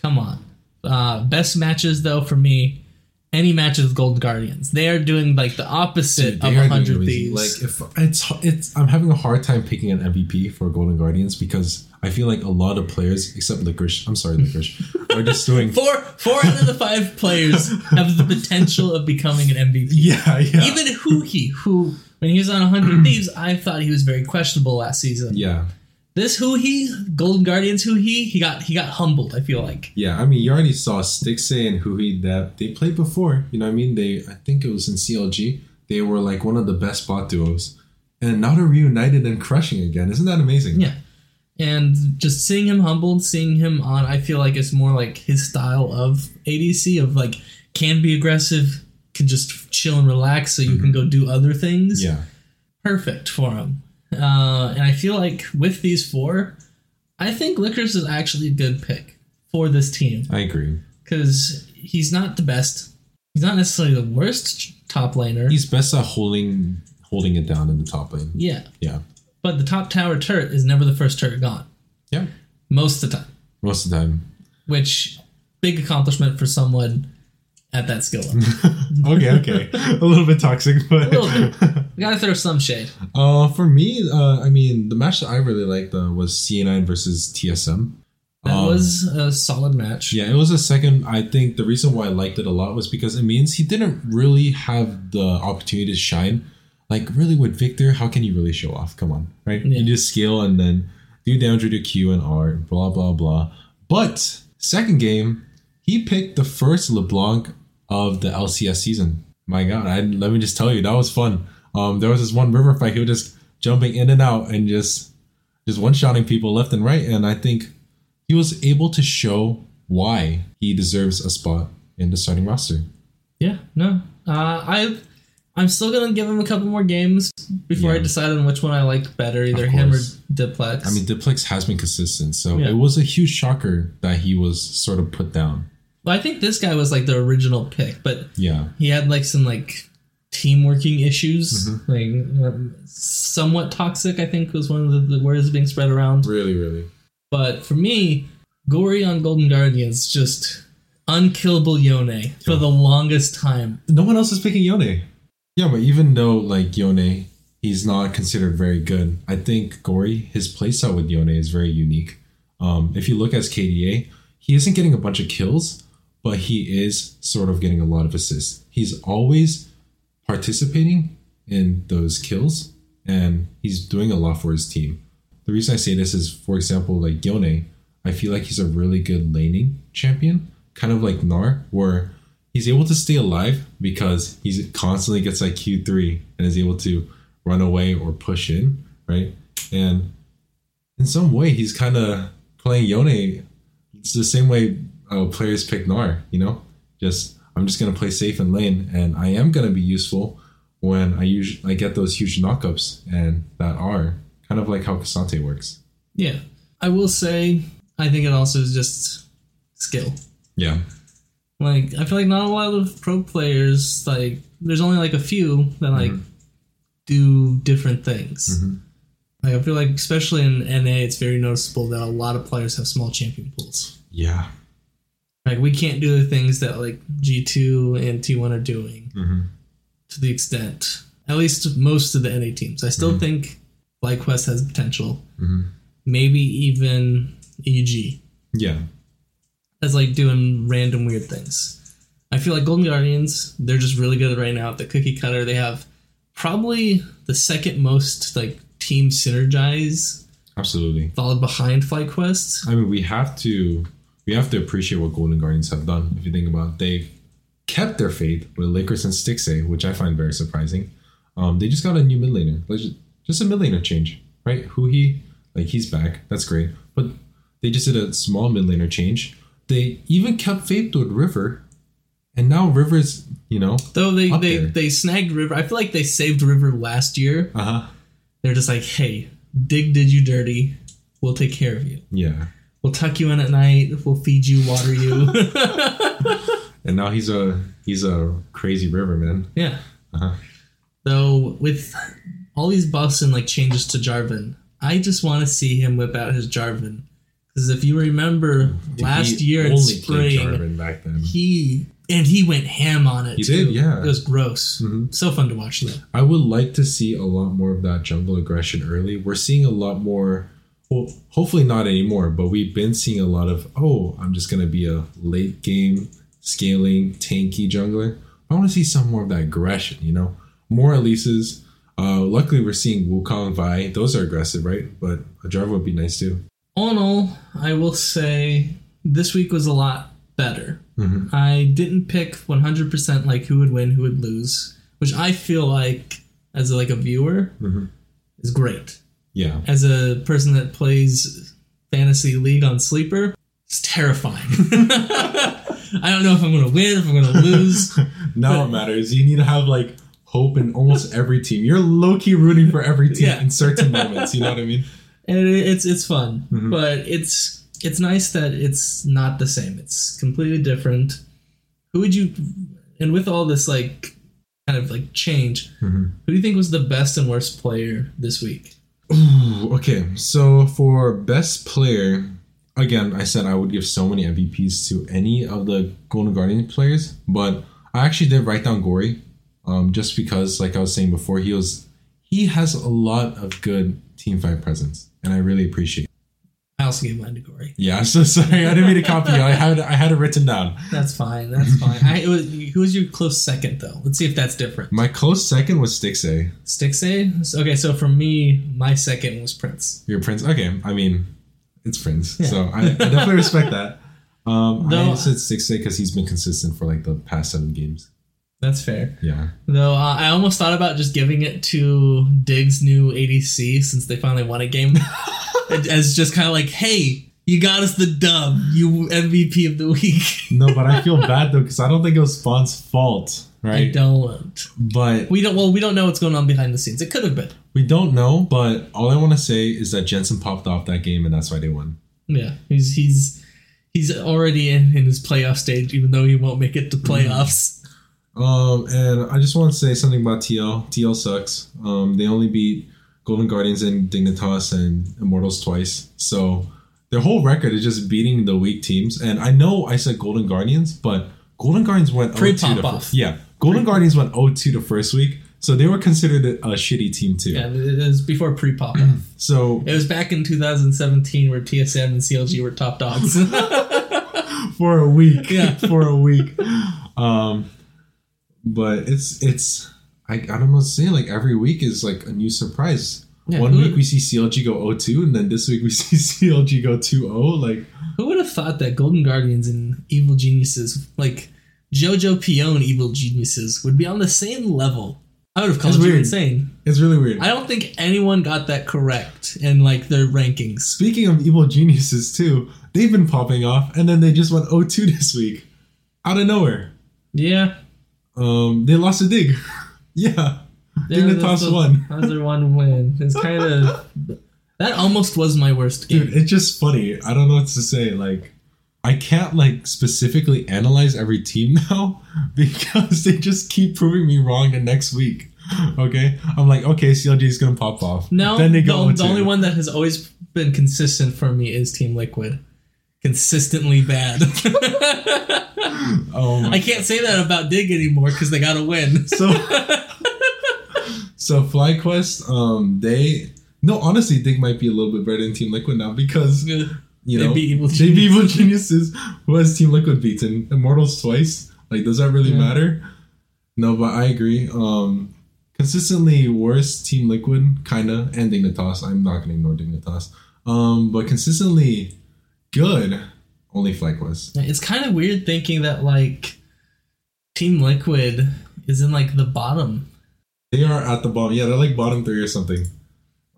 come on. Uh, best matches though for me, any matches with Golden Guardians. They are doing like the opposite Dude, of they are doing 100. Thieves. Like if it's it's I'm having a hard time picking an MVP for Golden Guardians because I feel like a lot of players, except Licorice, I'm sorry, Licorice, are just doing. four four out of the five players have the potential of becoming an MVP. Yeah, yeah, Even Huhi, who when he was on 100 Thieves, I thought he was very questionable last season. yeah, This Huhi, Golden Guardians Huhi, he got he got humbled. I feel like. yeah. I mean, you already saw Stixxay and Huhi that they played before. You know, what I mean, they I think it was in CLG. They were like one of the best bot duos, and now they're reunited and crushing again. Isn't that amazing? Yeah. And just seeing him humbled, seeing him on, I feel like it's more like his style of ADC of like can be aggressive, can just chill and relax, so you can go do other things. yeah, Perfect for him. Uh, and I feel like with these four, I think Licorice is actually a good pick for this team I agree. because he's not the best. He's not necessarily the worst top laner. He's best at holding holding it down in the top lane. yeah, Yeah, but the top tower turret is never the first turret gone yeah. most of the time. Most of the time. which big accomplishment for someone at that skill level. okay, okay. a little bit toxic, but little We gotta throw some shade. uh, for me, uh, I mean, the match that I really liked uh, was CA9 versus TSM. That Um, was a solid match. yeah, it was a second. I think the reason why I liked it a lot was because it means he didn't really have the opportunity to shine. Like, really, with Viktor, how can you really show off? Come on, right? Yeah. You just scale and then do damage with your Q and R, blah blah blah. But second game, he picked the first LeBlanc of the LCS season. My God, I, let me just tell you, that was fun. Um, there was this one river fight. He was just jumping in and out and just just one shotting people left and right. And I think he was able to show why he deserves a spot in the starting roster. Yeah, no. Uh, I I'm still gonna give him a couple more games before I decide on which one I like better, either him or. Diplex. I mean, Diplex has been consistent, so Yeah. it was a huge shocker that he was sort of put down. Well, I think this guy was like the original pick, but Yeah, he had like some like team working issues, Mm-hmm. like um, somewhat toxic. I think was one of the, the words being spread around. really, really. But for me, Gori on Golden Guardians just unkillable Yone for the longest time. No one else is picking Yone. Yeah, but even though like Yone, he's not considered very good. I think Gori, his playstyle with Yone is very unique. Um, if you look at KDA, he isn't getting a bunch of kills, but he is sort of getting a lot of assists. He's always participating in those kills, and he's doing a lot for his team. The reason I say this is, for example, like Yone, I feel like he's a really good laning champion, kind of like Gnar, where he's able to stay alive because he constantly gets like Q3 and is able to run away or push in, right? And in some way, he's kind of playing Yone. It's the same way uh, players pick Gnar, you know? Just, I'm just going to play safe in lane and I am going to be useful when I usually I get those huge knockups and that are kind of like how K'Sante works. Yeah. I will say, I think it also is just skill. Yeah. Like, I feel like not a lot of pro players, like, there's only like a few that like do different things. Mhm. Like, I feel like, especially in NA, it's very noticeable that a lot of players have small champion pools. Yeah. Like, we can't do the things that like G2 and T1 are doing. hmm to the extent, at least most of the NA teams. I still think FlyQuest has potential. hmm Maybe even EG Yeah. As like doing random weird things. I feel like Golden Guardians, they're just really good right now at the cookie cutter. They have probably the second most like team synergize, Absolutely. followed behind FlyQuest. I mean, we have to we have to appreciate what Golden Guardians have done. If you think about, it. they've kept their faith with Licorice and Stixxay, which I find very surprising. Um, they just got a new mid laner, like just a mid laner change, right? Who he like he's back, that's great. But they just did a small mid laner change. They even kept faith with River, and now River's you know Though they they, there. they snagged River. I feel like they saved River last year. uh huh They're just like, hey, Dig did you dirty. We'll take care of you. yeah. We'll tuck you in at night. We'll feed you, water you. And now he's a he's a crazy River man. yeah. Uh-huh. Though with all these buffs and like changes to Jarvan, I just want to see him whip out his Jarvan. Because if you remember last year in spring, back then. he and he went ham on it. He too. did, yeah. It was gross. Mhm. So fun to watch though. I would like to see a lot more of that jungle aggression early. We're seeing a lot more. Well, hopefully not anymore, but we've been seeing a lot of. Oh, I'm just gonna be a late game scaling tanky jungler. I want to see some more of that aggression. You know, more Elises. Uh, luckily, we're seeing Wukong, Vi. Those are aggressive, right? But a Jarvan would be nice too. All in all, I will say this week was a lot better. Mhm. I didn't pick 100% like who would win, who would lose, which I feel like as a, like a viewer Mhm. is great. Yeah. As a person that plays fantasy league on sleeper, it's terrifying. I don't know if I'm going to win, if I'm going to lose. now it matters. You need to have like hope in almost every team. You're low key rooting for every team Yeah. in certain moments. You know what I mean? And it's it's fun, Mhm. but it's it's nice that it's not the same. It's completely different. Who would you? And with all this like kind of like change, Mhm. who do you think was the best and worst player this week? Ooh, okay, so for best player, again, I said I would give so many MVPs to any of the Golden Guardian players, but I actually did write down Gori, um, just because, like I was saying before, he was he has a lot of good team fight presence, and I really appreciate. it. I also gave mine to Gori. Yeah, so sorry, I didn't mean to copy you. I had I had it written down. That's fine. That's fine. I, it was, who was your close second though? Let's see if that's different. My close second was Stixxay. Stixxay. Okay, so for me, my second was Prince. Your Prince. Okay, I mean, it's Prince, Yeah. so I, I definitely respect that. Um, Though- I said Stixxay because he's been consistent for like the past seven games. That's fair. Yeah. Though uh, I almost thought about just giving it to Dig's new ADC since they finally won a game, as just kind of like, hey, you got us the dub, you MVP of the week. No, but I feel bad though because I don't think it was Spawn's fault, right? I don't. But We don't. Well, we don't know what's going on behind the scenes. It could have been. we don't know. But all I want to say is that Jensen popped off that game, and that's why they won. Yeah, he's he's he's already in in his playoff stage, even though he won't make it to playoffs. Um, and I just want to say something about TL. TL sucks. Um, they only beat Golden Guardians and Dignitas and Immortals twice, so their whole record is just beating the weak teams. And I know I said Golden Guardians, but Golden Guardians went 0-2 the Pre-pop-off. fir- Yeah, Golden Guardians went 0-2 the first week, so they were considered a, a shitty team too. Yeah, it was before pre pop. So it was back in 2017 where TSM and CLG were top dogs. for a week. Yeah. for a week. Um, but it's it's I, I don't know what say. Like every week is like a new surprise. Yeah, One week we see CLG go 0-2, and then this week we see CLG go 2-0. Like Who would have thought that Golden Guardians and Evil Geniuses, like Jojopyun Evil Geniuses, would be on the same level? I would have called It's you weird. insane. it's really weird. I don't think anyone got that correct in like their rankings. Speaking of evil geniuses too, they've been popping off, and then they just went 0-2 this week, out of nowhere. Yeah, Um, they lost a dig. yeah, yeah Dignitas the- won. That was one win. It's kind of that almost was my worst game. dude it's just funny i don't know what to say like i can't like specifically analyze every team now because they just keep proving me wrong the next week okay i'm like okay clg is gonna pop off No, then they the, the only one that has always been consistent for me is Team Liquid. Consistently bad. oh I can't say that about Dig anymore because they got to win. so so flyquest um they no honestly dig might be a little bit better than team liquid now because you They know beat Evil they beat evil geniuses. who has team liquid beaten immortals twice? Like does that really Yeah. matter? No but i agree. Um consistently worse team liquid kinda and dignitas. I'm not gonna ignore dignitas. Um but consistently good only flyquest It's kind of weird thinking that like Team Liquid is in like the bottom. they are at the bottom yeah they're like bottom three or something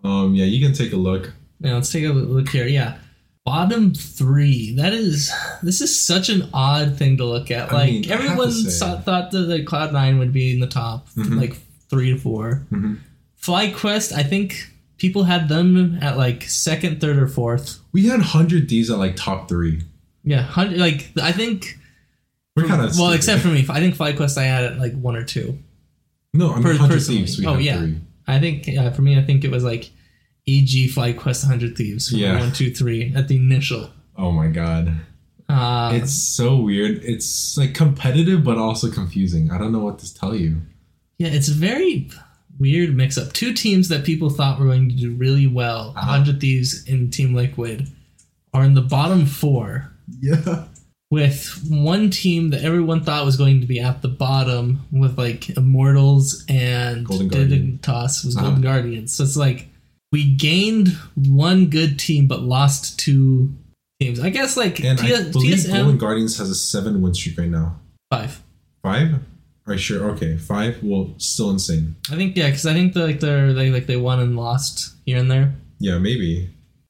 um yeah you can take a look Yeah, let's take a look here. Yeah, bottom three. That is this is such an odd thing to look at. I Like mean, everyone saw, thought that the Cloud Nine would be in the top, Mhm. like three to 4 Mhm. FlyQuest, I think people had them at like second, third, or fourth. We had hundred D's at like top three. Yeah, hundred. Like I think. We're kind of well, except for me, I think FlyQuest I had at like one or two. no, I mean per- hundred thieves. We Oh, yeah. three. I think yeah, for me, I think it was like E.G. FlyQuest 100 Thieves. Yeah. One, two, three at the initial. Oh my god. Uh, It's so weird. It's like competitive, but also confusing. I don't know what to tell you. yeah, it's very weird mix up. Two teams that people thought were going to do really well, Uh-huh. 100 Thieves and Team Liquid, are in the bottom four. Yeah. with one team that everyone thought was going to be at the bottom with like Immortals and Golden Guardian. Dignitas was Uh-huh. Golden Guardians. So it's like we gained one good team but lost two teams. I guess like And T- I believe TSM Golden Guardians has a seven win streak right now. five. Five? Are you sure? Okay, five. Well, still insane. I think yeah, because I think they're like they're they like they won and lost here and there, Yeah, maybe.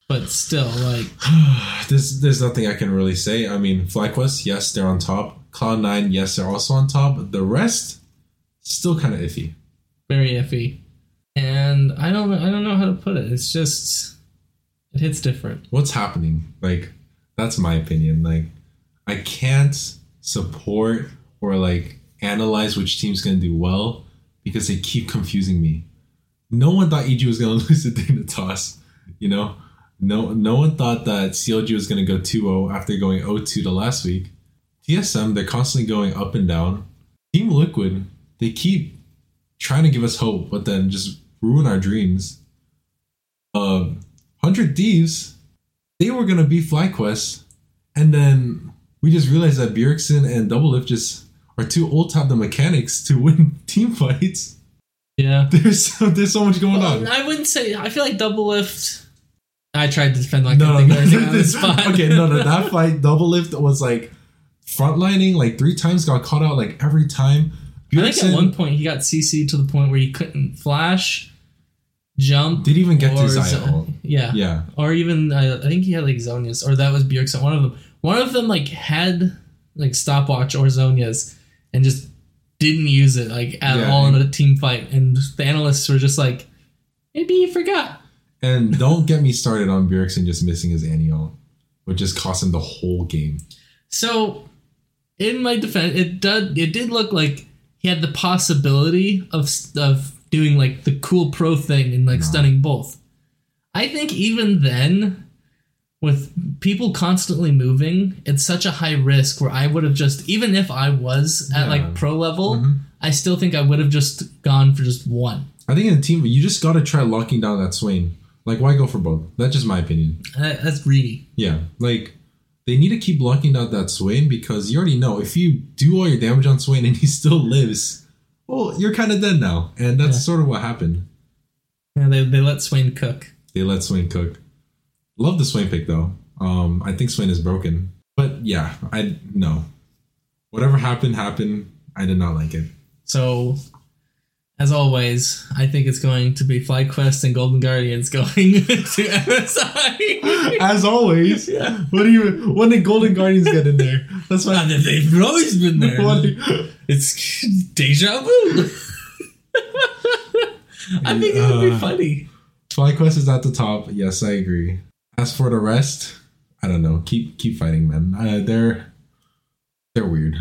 but still like there's there's nothing I can really say. I mean, FlyQuest, yes, they're on top. Cloud9, yes, they're also on top. The rest, still kind of iffy. very iffy. And I don't I don't know how to put it. It's just it hits different. What's happening? Like, that's my opinion. Like, I can't support or like analyze which team's gonna do well because they keep confusing me. No one thought EG was gonna lose the Dignitas, you know. No, no one thought that CLG was gonna go 2-0 after going 0-2 to last week. TSM, they're constantly going up and down. Team Liquid, they keep trying to give us hope, but then just ruin our dreams. Um, Hundred Thieves, they were gonna be FlyQuest, and then we just realized that Bjergsen and Doublelift just are too old to have the mechanics to win team fights. Yeah. There's so, there's so much going Well, on. I wouldn't say. I feel like Doublelift. I tried to defend like No, I no, no, everything on the this- spot. okay, no, no, that fight, Doublelift was like frontlining like three times, got caught out like every time. I think at one point he got CC to the point where he couldn't flash, jump. didn't even get to or Xayah. Yeah. Yeah, Or even uh, I think he had like Zhonya's, or that was Bjergsen. One of them. One of them like had like stopwatch or Zhonya's, and just didn't use it like at Yeah. all in a team fight. And the analysts were just like, maybe he forgot. and don't get me started on Bjergsen just missing his anti which just cost him the whole game. So, in my defense, it did it did look like he had the possibility of of doing like the cool pro thing and like No. stunning both. I think even then, with people constantly moving, it's such a high risk where I would have just even if I was at Yeah. like pro level, Mhm. I still think I would have just gone for just one. I think in a team, you just got to try locking down that Swain. Like, why go for both? That's just my opinion. That- That's greedy. Yeah, like they need to keep locking down that Swain because you already know if you do all your damage on Swain and he still lives, well, you're kind of dead now, and that's Yeah. sort of what happened. Yeah, they they let Swain cook. They let Swain cook. Love the Swain pick though. Um, I think Swain is broken, but yeah, I no. Whatever happened, happened. I did not like it. So, as always, I think it's going to be FlyQuest and Golden Guardians going to MSI. As always, yeah. what do you? When did Golden Guardians get in there? That's why. They've always been there. Do- It's deja vu. I think it would be Uh, funny. FlyQuest is at the top. Yes, I agree. As for the rest, I don't know. Keep keep fighting, man. Uh, they're they're weird.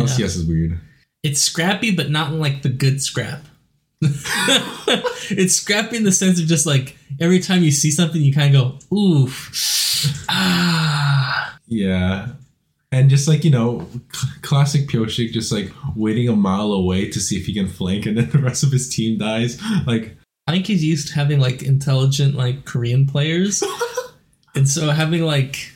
LCS is weird. It's scrappy, but not in like the good scrap. it's scrappy in the sense of just like every time you see something, you kind of go, ooh, ah. Yeah, and just like you know, cl- classic Pyosik, just like waiting a mile away to see if he can flank, and then the rest of his team dies. Like, I think he's used to having like intelligent like Korean players, and so having like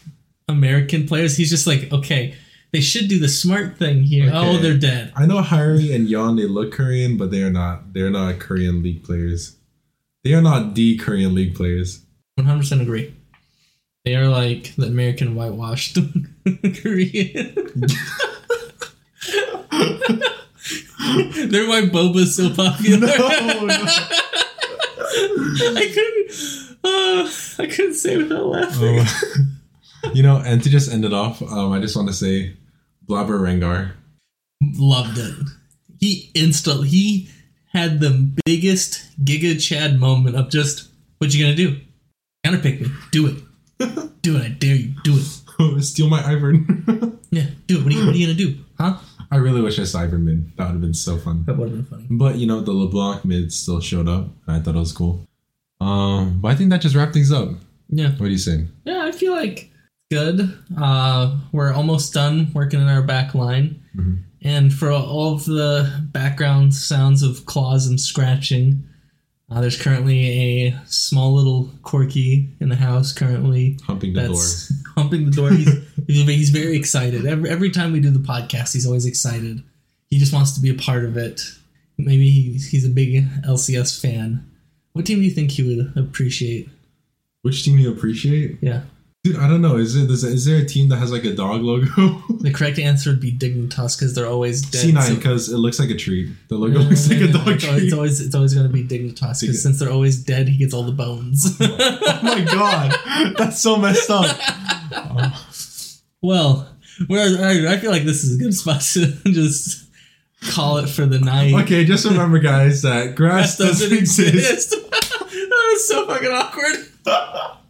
American players, he's just like, okay, they should do the smart thing here. Oh, they're dead. I know Haeri and Yeon, they look Korean, but they are not. They're not Korean league players. They are not the Korean league players. One hundred percent agree. They are like the American whitewashed Korean. They're why Boba's so popular. No, no. I couldn't. Uh, I couldn't say without laughing. Um, you know, and to just end it off, um, I just want to say, Blaber Rengar. Loved it. He instantly he had the biggest Giga Chad moment of just what you gonna do? Counterpick me. Do it. do it. I dare you. Do it. Steal my Ivern. Yeah. Do it. What are you, what are you gonna do? Huh? I really wish I Ivern mid. That would have been so fun. That would have been funny. But you know, the LeBlanc mid still showed up, and I thought it was cool. Um, but I think that just wrapped things up. Yeah. What do you say? Yeah. I feel like Good. Uh, we're almost done working in our back line. Mhm. And for all of the background sounds of claws and scratching, uh, there's currently a small little corgi in the house currently Humping the door. Humping the door. He's, he's, very excited. Every, every time we do the podcast, he's always excited. He just wants to be a part of it. Maybe he's, he's a big LCS fan. What team do you think he would appreciate? Which team do you appreciate? Yeah. Dude, I don't know. Is it is, there a team that has like a dog logo? The correct answer would be Dignitas because they're always dead. C9 so- because it looks like a tree. The logo looks like a dog it's, tree. it's always it's always going to be Dignitas because since they're always dead, he gets all the bones. oh my god, that's so messed up. Oh, well, I I feel like this is a good spot to just call it for the night. okay, just remember, guys, that grass That doesn't doesn't exist. exist. that was so fucking awkward.